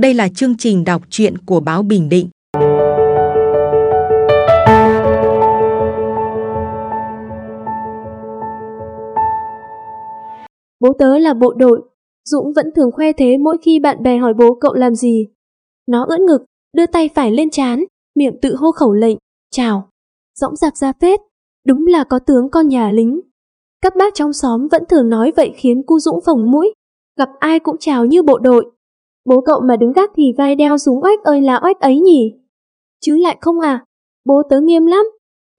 Đây là chương trình đọc truyện của báo Bình Định. Bố tớ là bộ đội, Dũng vẫn thường khoe thế mỗi khi bạn bè hỏi bố cậu làm gì. Nó ưỡn ngực, đưa tay phải lên chán, miệng tự hô khẩu lệnh, chào. Dõng dạc ra phết, đúng là có tướng con nhà lính. Các bác trong xóm vẫn thường nói vậy khiến cu Dũng phồng mũi, gặp ai cũng chào như bộ đội. Bố cậu mà đứng gác thì vai đeo súng oách ơi là oách ấy nhỉ. Chứ lại không à, bố tớ nghiêm lắm.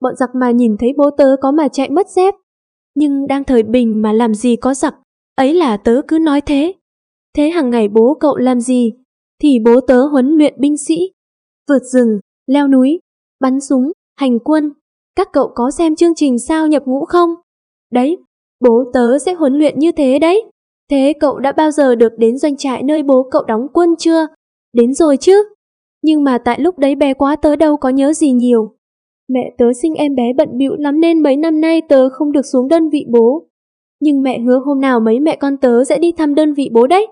Bọn giặc mà nhìn thấy bố tớ có mà chạy mất dép. Nhưng đang thời bình mà làm gì có giặc, ấy là tớ cứ nói thế. Thế hàng ngày bố cậu làm gì? Thì bố tớ huấn luyện binh sĩ, vượt rừng, leo núi, bắn súng, hành quân. Các cậu có xem chương trình sao nhập ngũ không? Đấy, bố tớ sẽ huấn luyện như thế đấy. Thế cậu đã bao giờ được đến doanh trại nơi bố cậu đóng quân chưa? Đến rồi chứ. Nhưng mà tại lúc đấy bé quá tớ đâu có nhớ gì nhiều. Mẹ tớ sinh em bé bận bịu lắm nên mấy năm nay tớ không được xuống đơn vị bố. Nhưng mẹ hứa hôm nào mấy mẹ con tớ sẽ đi thăm đơn vị bố đấy.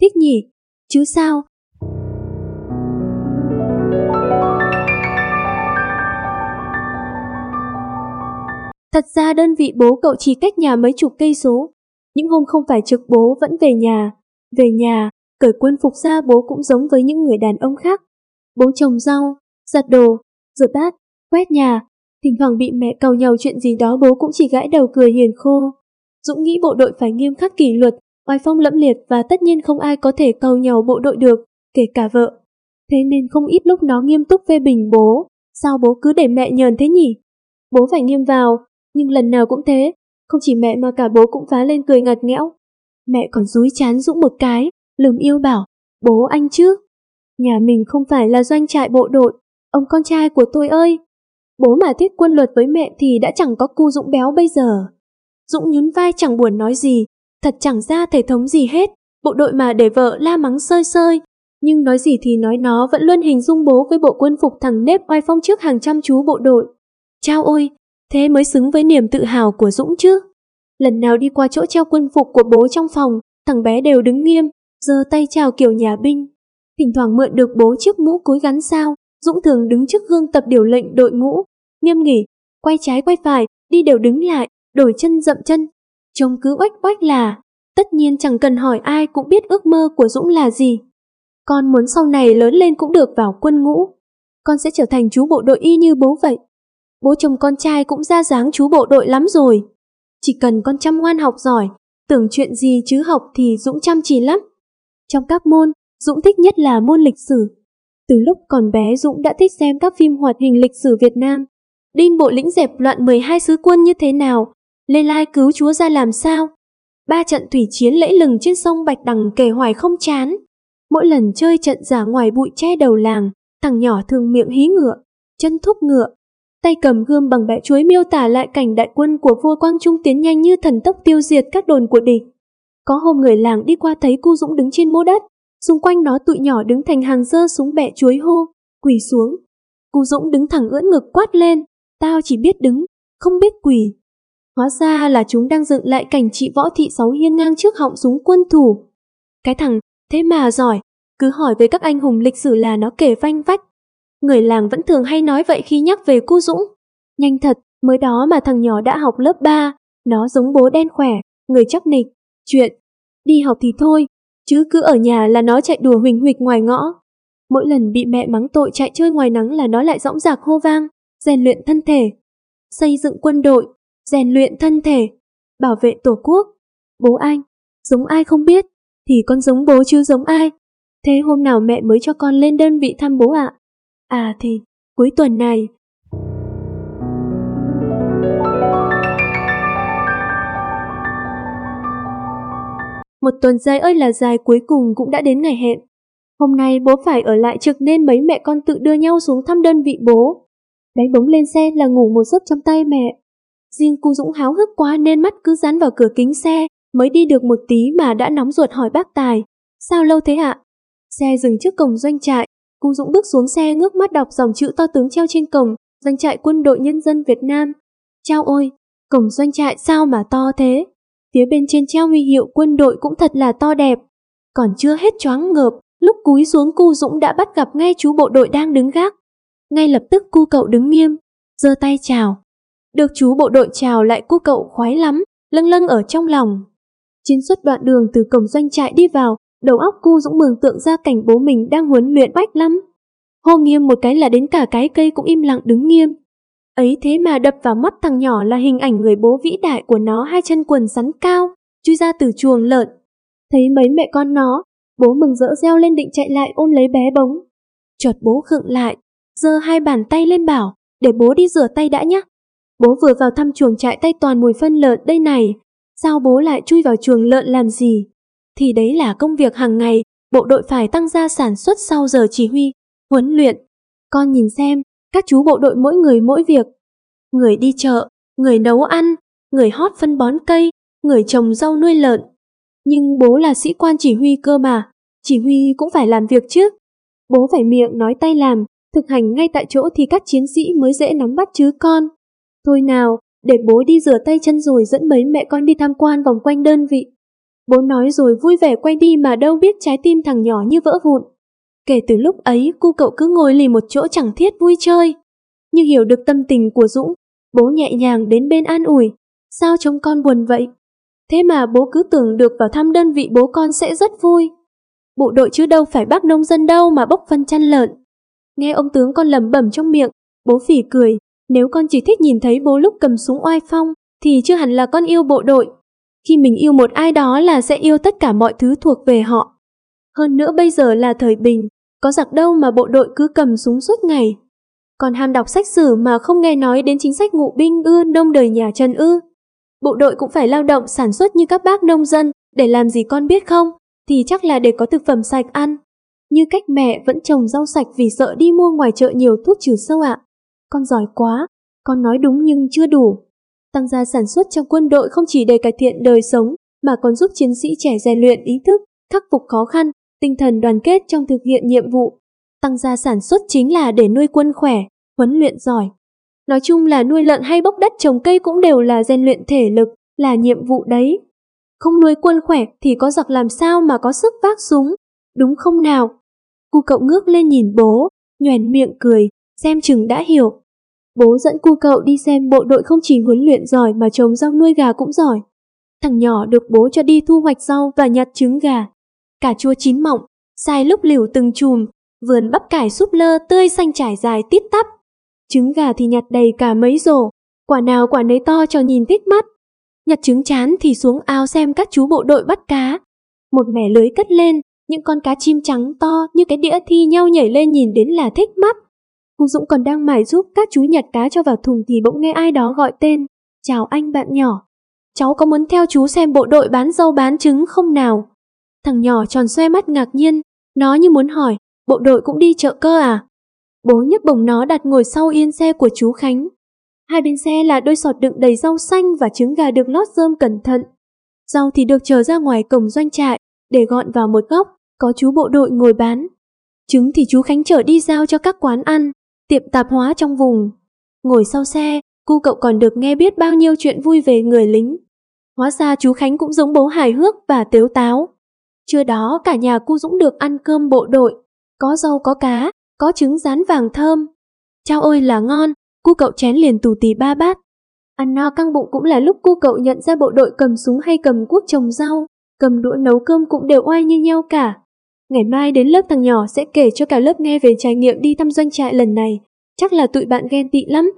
Thích nhỉ? Chứ sao? Thật ra đơn vị bố cậu chỉ cách nhà mấy chục cây số. Những hôm không phải trực bố vẫn về nhà. Về nhà, cởi quân phục ra bố cũng giống với những người đàn ông khác. Bố trồng rau, giặt đồ, rửa bát, quét nhà. Thỉnh thoảng bị mẹ cầu nhau chuyện gì đó bố cũng chỉ gãi đầu cười hiền khô. Dũng nghĩ bộ đội phải nghiêm khắc kỷ luật, oai phong lẫm liệt và tất nhiên không ai có thể cầu nhau bộ đội được, kể cả vợ. Thế nên không ít lúc nó nghiêm túc phê bình bố. Sao bố cứ để mẹ nhờn thế nhỉ? Bố phải nghiêm vào, nhưng lần nào cũng thế, không chỉ mẹ mà cả bố cũng phá lên cười ngặt nghẽo. Mẹ còn dúi chán Dũng một cái, lườm yêu bảo, bố anh chứ. Nhà mình không phải là doanh trại bộ đội, ông con trai của tôi ơi. Bố mà thiết quân luật với mẹ thì đã chẳng có cu Dũng béo bây giờ. Dũng nhún vai chẳng buồn nói gì, thật chẳng ra thể thống gì hết. Bộ đội mà để vợ la mắng sơi sơi, nhưng nói gì thì nói nó vẫn luôn hình dung bố với bộ quân phục thằng nếp oai phong trước hàng trăm chú bộ đội. Chao ôi, thế mới xứng với niềm tự hào của Dũng chứ. Lần nào đi qua chỗ treo quân phục của bố trong phòng, thằng bé đều đứng nghiêm, giơ tay chào kiểu nhà binh. Thỉnh thoảng mượn được bố chiếc mũ cối gắn sao, Dũng thường đứng trước gương tập điều lệnh đội ngũ, nghiêm nghỉ, quay trái quay phải, đi đều đứng lại, đổi chân dậm chân. Trông cứ oách oách là, tất nhiên chẳng cần hỏi ai cũng biết ước mơ của Dũng là gì. Con muốn sau này lớn lên cũng được vào quân ngũ. Con sẽ trở thành chú bộ đội y như bố vậy. Bố chồng con trai cũng ra dáng chú bộ đội lắm rồi. Chỉ cần con chăm ngoan học giỏi, tưởng chuyện gì chứ học thì Dũng chăm chỉ lắm. Trong các môn, Dũng thích nhất là môn lịch sử. Từ lúc còn bé Dũng đã thích xem các phim hoạt hình lịch sử Việt Nam. Đinh bộ lĩnh dẹp loạn 12 sứ quân như thế nào, Lê Lai cứu chúa ra làm sao. Ba trận thủy chiến lẫy lừng trên sông Bạch Đằng kể hoài không chán. Mỗi lần chơi trận giả ngoài bụi che đầu làng, thằng nhỏ thường miệng hí ngựa, chân thúc ngựa, tay cầm gươm bằng bẹ chuối miêu tả lại cảnh đại quân của vua Quang Trung tiến nhanh như thần tốc tiêu diệt các đồn của địch. Có hôm người làng đi qua thấy cu Dũng đứng trên mô đất, xung quanh nó tụi nhỏ đứng thành hàng dơ súng bẹ chuối hô, quỳ xuống. Cu Dũng đứng thẳng ưỡn ngực quát lên, tao chỉ biết đứng, không biết quỳ. Hóa ra là chúng đang dựng lại cảnh chị võ thị sáu hiên ngang trước họng súng quân thủ. Cái thằng, thế mà giỏi, cứ hỏi về các anh hùng lịch sử là nó kể vanh vách. Người làng vẫn thường hay nói vậy khi nhắc về cu Dũng. Nhanh thật, mới đó mà thằng nhỏ đã học lớp 3, nó giống bố đen khỏe, người chắc nịch. Chuyện, đi học thì thôi, chứ cứ ở nhà là nó chạy đùa huỳnh huỵch ngoài ngõ. Mỗi lần bị mẹ mắng tội chạy chơi ngoài nắng là nó lại dõng dạc hô vang, rèn luyện thân thể, xây dựng quân đội, rèn luyện thân thể, bảo vệ tổ quốc. Bố anh, giống ai không biết, thì con giống bố chứ giống ai. Thế hôm nào mẹ mới cho con lên đơn vị thăm bố ạ? À À thì, cuối tuần này. Một tuần dài ơi là dài cuối cùng cũng đã đến ngày hẹn. Hôm nay bố phải ở lại trực nên mấy mẹ con tự đưa nhau xuống thăm đơn vị bố. Bé bóng lên xe là ngủ một giấc trong tay mẹ. Riêng cu Dũng háo hức quá nên mắt cứ dán vào cửa kính xe, mới đi được một tí mà đã nóng ruột hỏi bác Tài. Sao lâu thế ạ? Xe dừng trước cổng doanh trại, Cú Dũng bước xuống xe ngước mắt đọc dòng chữ to tướng treo trên cổng, doanh trại quân đội nhân dân Việt Nam. Chao ôi, cổng doanh trại sao mà to thế? Phía bên trên treo huy hiệu quân đội cũng thật là to đẹp. Còn chưa hết choáng ngợp, Lúc cúi xuống cu Dũng đã bắt gặp ngay chú bộ đội đang đứng gác. Ngay lập tức cu cậu đứng nghiêm, giơ tay chào. Được chú bộ đội chào lại cu cậu khoái lắm, lâng lâng ở trong lòng. Chiến xuất đoạn đường từ cổng doanh trại đi vào, đầu óc cu Dũng mường tượng ra cảnh bố mình đang huấn luyện bách lắm. Hô nghiêm một cái là đến cả cái cây cũng im lặng đứng nghiêm. Ấy thế mà đập vào mắt thằng nhỏ là hình ảnh người bố vĩ đại của nó hai chân quần sắn cao, chui ra từ chuồng lợn. Thấy mấy mẹ con nó, bố mừng rỡ reo lên định chạy lại ôm lấy bé bóng. Chợt bố khựng lại, giơ hai bàn tay lên bảo, để bố đi rửa tay đã nhé. Bố vừa vào thăm chuồng trại tay toàn mùi phân lợn đây này, sao bố lại chui vào chuồng lợn làm gì? Thì đấy là công việc hàng ngày, bộ đội phải tăng gia sản xuất sau giờ chỉ huy, huấn luyện. Con nhìn xem, các chú bộ đội mỗi người mỗi việc. Người đi chợ, người nấu ăn, người hót phân bón cây, người trồng rau nuôi lợn. Nhưng bố là sĩ quan chỉ huy cơ mà, chỉ huy cũng phải làm việc chứ. Bố phải miệng nói tay làm, thực hành ngay tại chỗ thì các chiến sĩ mới dễ nắm bắt chứ con. Thôi nào, để bố đi rửa tay chân rồi dẫn mấy mẹ con đi tham quan vòng quanh đơn vị. Bố nói rồi vui vẻ quay đi mà đâu biết trái tim thằng nhỏ như vỡ vụn. Kể từ lúc ấy, cu cậu cứ ngồi lì một chỗ chẳng thiết vui chơi. Nhưng hiểu được tâm tình của Dũng, bố nhẹ nhàng đến bên an ủi. Sao trông con buồn vậy? Thế mà bố cứ tưởng được vào thăm đơn vị bố con sẽ rất vui. Bộ đội chứ đâu phải bác nông dân đâu mà bốc phân chăn lợn. Nghe ông tướng con lẩm bẩm trong miệng, bố phỉ cười. Nếu con chỉ thích nhìn thấy bố lúc cầm súng oai phong, thì chưa hẳn là con yêu bộ đội. Khi mình yêu một ai đó là sẽ yêu tất cả mọi thứ thuộc về họ. Hơn nữa bây giờ là thời bình, có giặc đâu mà bộ đội cứ cầm súng suốt ngày. Còn ham đọc sách sử mà không nghe nói đến chính sách ngụ binh ư nông đời nhà Trần ư. Bộ đội cũng phải lao động sản xuất như các bác nông dân, để làm gì con biết không? Thì chắc là để có thực phẩm sạch ăn. Như cách mẹ vẫn trồng rau sạch vì sợ đi mua ngoài chợ nhiều thuốc trừ sâu ạ. Con giỏi quá, con nói đúng nhưng chưa đủ. Tăng gia sản xuất trong quân đội không chỉ để cải thiện đời sống, mà còn giúp chiến sĩ trẻ rèn luyện ý thức, khắc phục khó khăn, tinh thần đoàn kết trong thực hiện nhiệm vụ. Tăng gia sản xuất chính là để nuôi quân khỏe, huấn luyện giỏi. Nói chung là nuôi lợn hay bốc đất trồng cây cũng đều là rèn luyện thể lực, là nhiệm vụ đấy. Không nuôi quân khỏe thì có giặc làm sao mà có sức vác súng, đúng không nào? Cu cậu ngước lên nhìn bố, nhoèn miệng cười, xem chừng đã hiểu. Bố dẫn cu cậu đi xem bộ đội không chỉ huấn luyện giỏi mà trồng rau nuôi gà cũng giỏi. Thằng nhỏ được bố cho đi thu hoạch rau và nhặt trứng gà. Cà chua chín mọng, sai lúc liều từng chùm, vườn bắp cải súp lơ tươi xanh trải dài tít tắp. Trứng gà thì nhặt đầy cả mấy rổ, quả nào quả nấy to cho nhìn thích mắt. Nhặt trứng chán thì xuống ao xem các chú bộ đội bắt cá. Một mẻ lưới cất lên, những con cá chim trắng to như cái đĩa thi nhau nhảy lên nhìn đến là thích mắt. Cô Dũng còn đang mải giúp các chú nhặt cá cho vào thùng thì bỗng nghe ai đó gọi tên. Chào anh bạn nhỏ. Cháu có muốn theo chú xem bộ đội bán rau bán trứng không nào? Thằng nhỏ tròn xoe mắt ngạc nhiên, nó như muốn hỏi, bộ đội cũng đi chợ cơ à? Bố nhấc bổng nó đặt ngồi sau yên xe của chú Khánh. Hai bên xe là đôi sọt đựng đầy rau xanh và trứng gà được lót rơm cẩn thận. Rau thì được chờ ra ngoài cổng doanh trại, để gọn vào một góc, có chú bộ đội ngồi bán. Trứng thì chú Khánh chở đi giao cho các quán ăn, tiệm tạp hóa trong vùng. Ngồi sau xe, cu cậu còn được nghe biết bao nhiêu chuyện vui về người lính. Hóa ra chú Khánh cũng giống bố hài hước và tếu táo. Trưa đó cả nhà cu Dũng được ăn cơm bộ đội, có rau có cá, có trứng rán vàng thơm. Chao ơi là ngon, cu cậu chén liền tù tì ba bát. Ăn no căng bụng cũng là lúc cu cậu nhận ra bộ đội cầm súng hay cầm cuốc trồng rau, cầm đũa nấu cơm cũng đều oai như nhau cả. Ngày mai đến lớp thằng nhỏ sẽ kể cho cả lớp nghe về trải nghiệm đi thăm doanh trại lần này. Chắc là tụi bạn ghen tị lắm.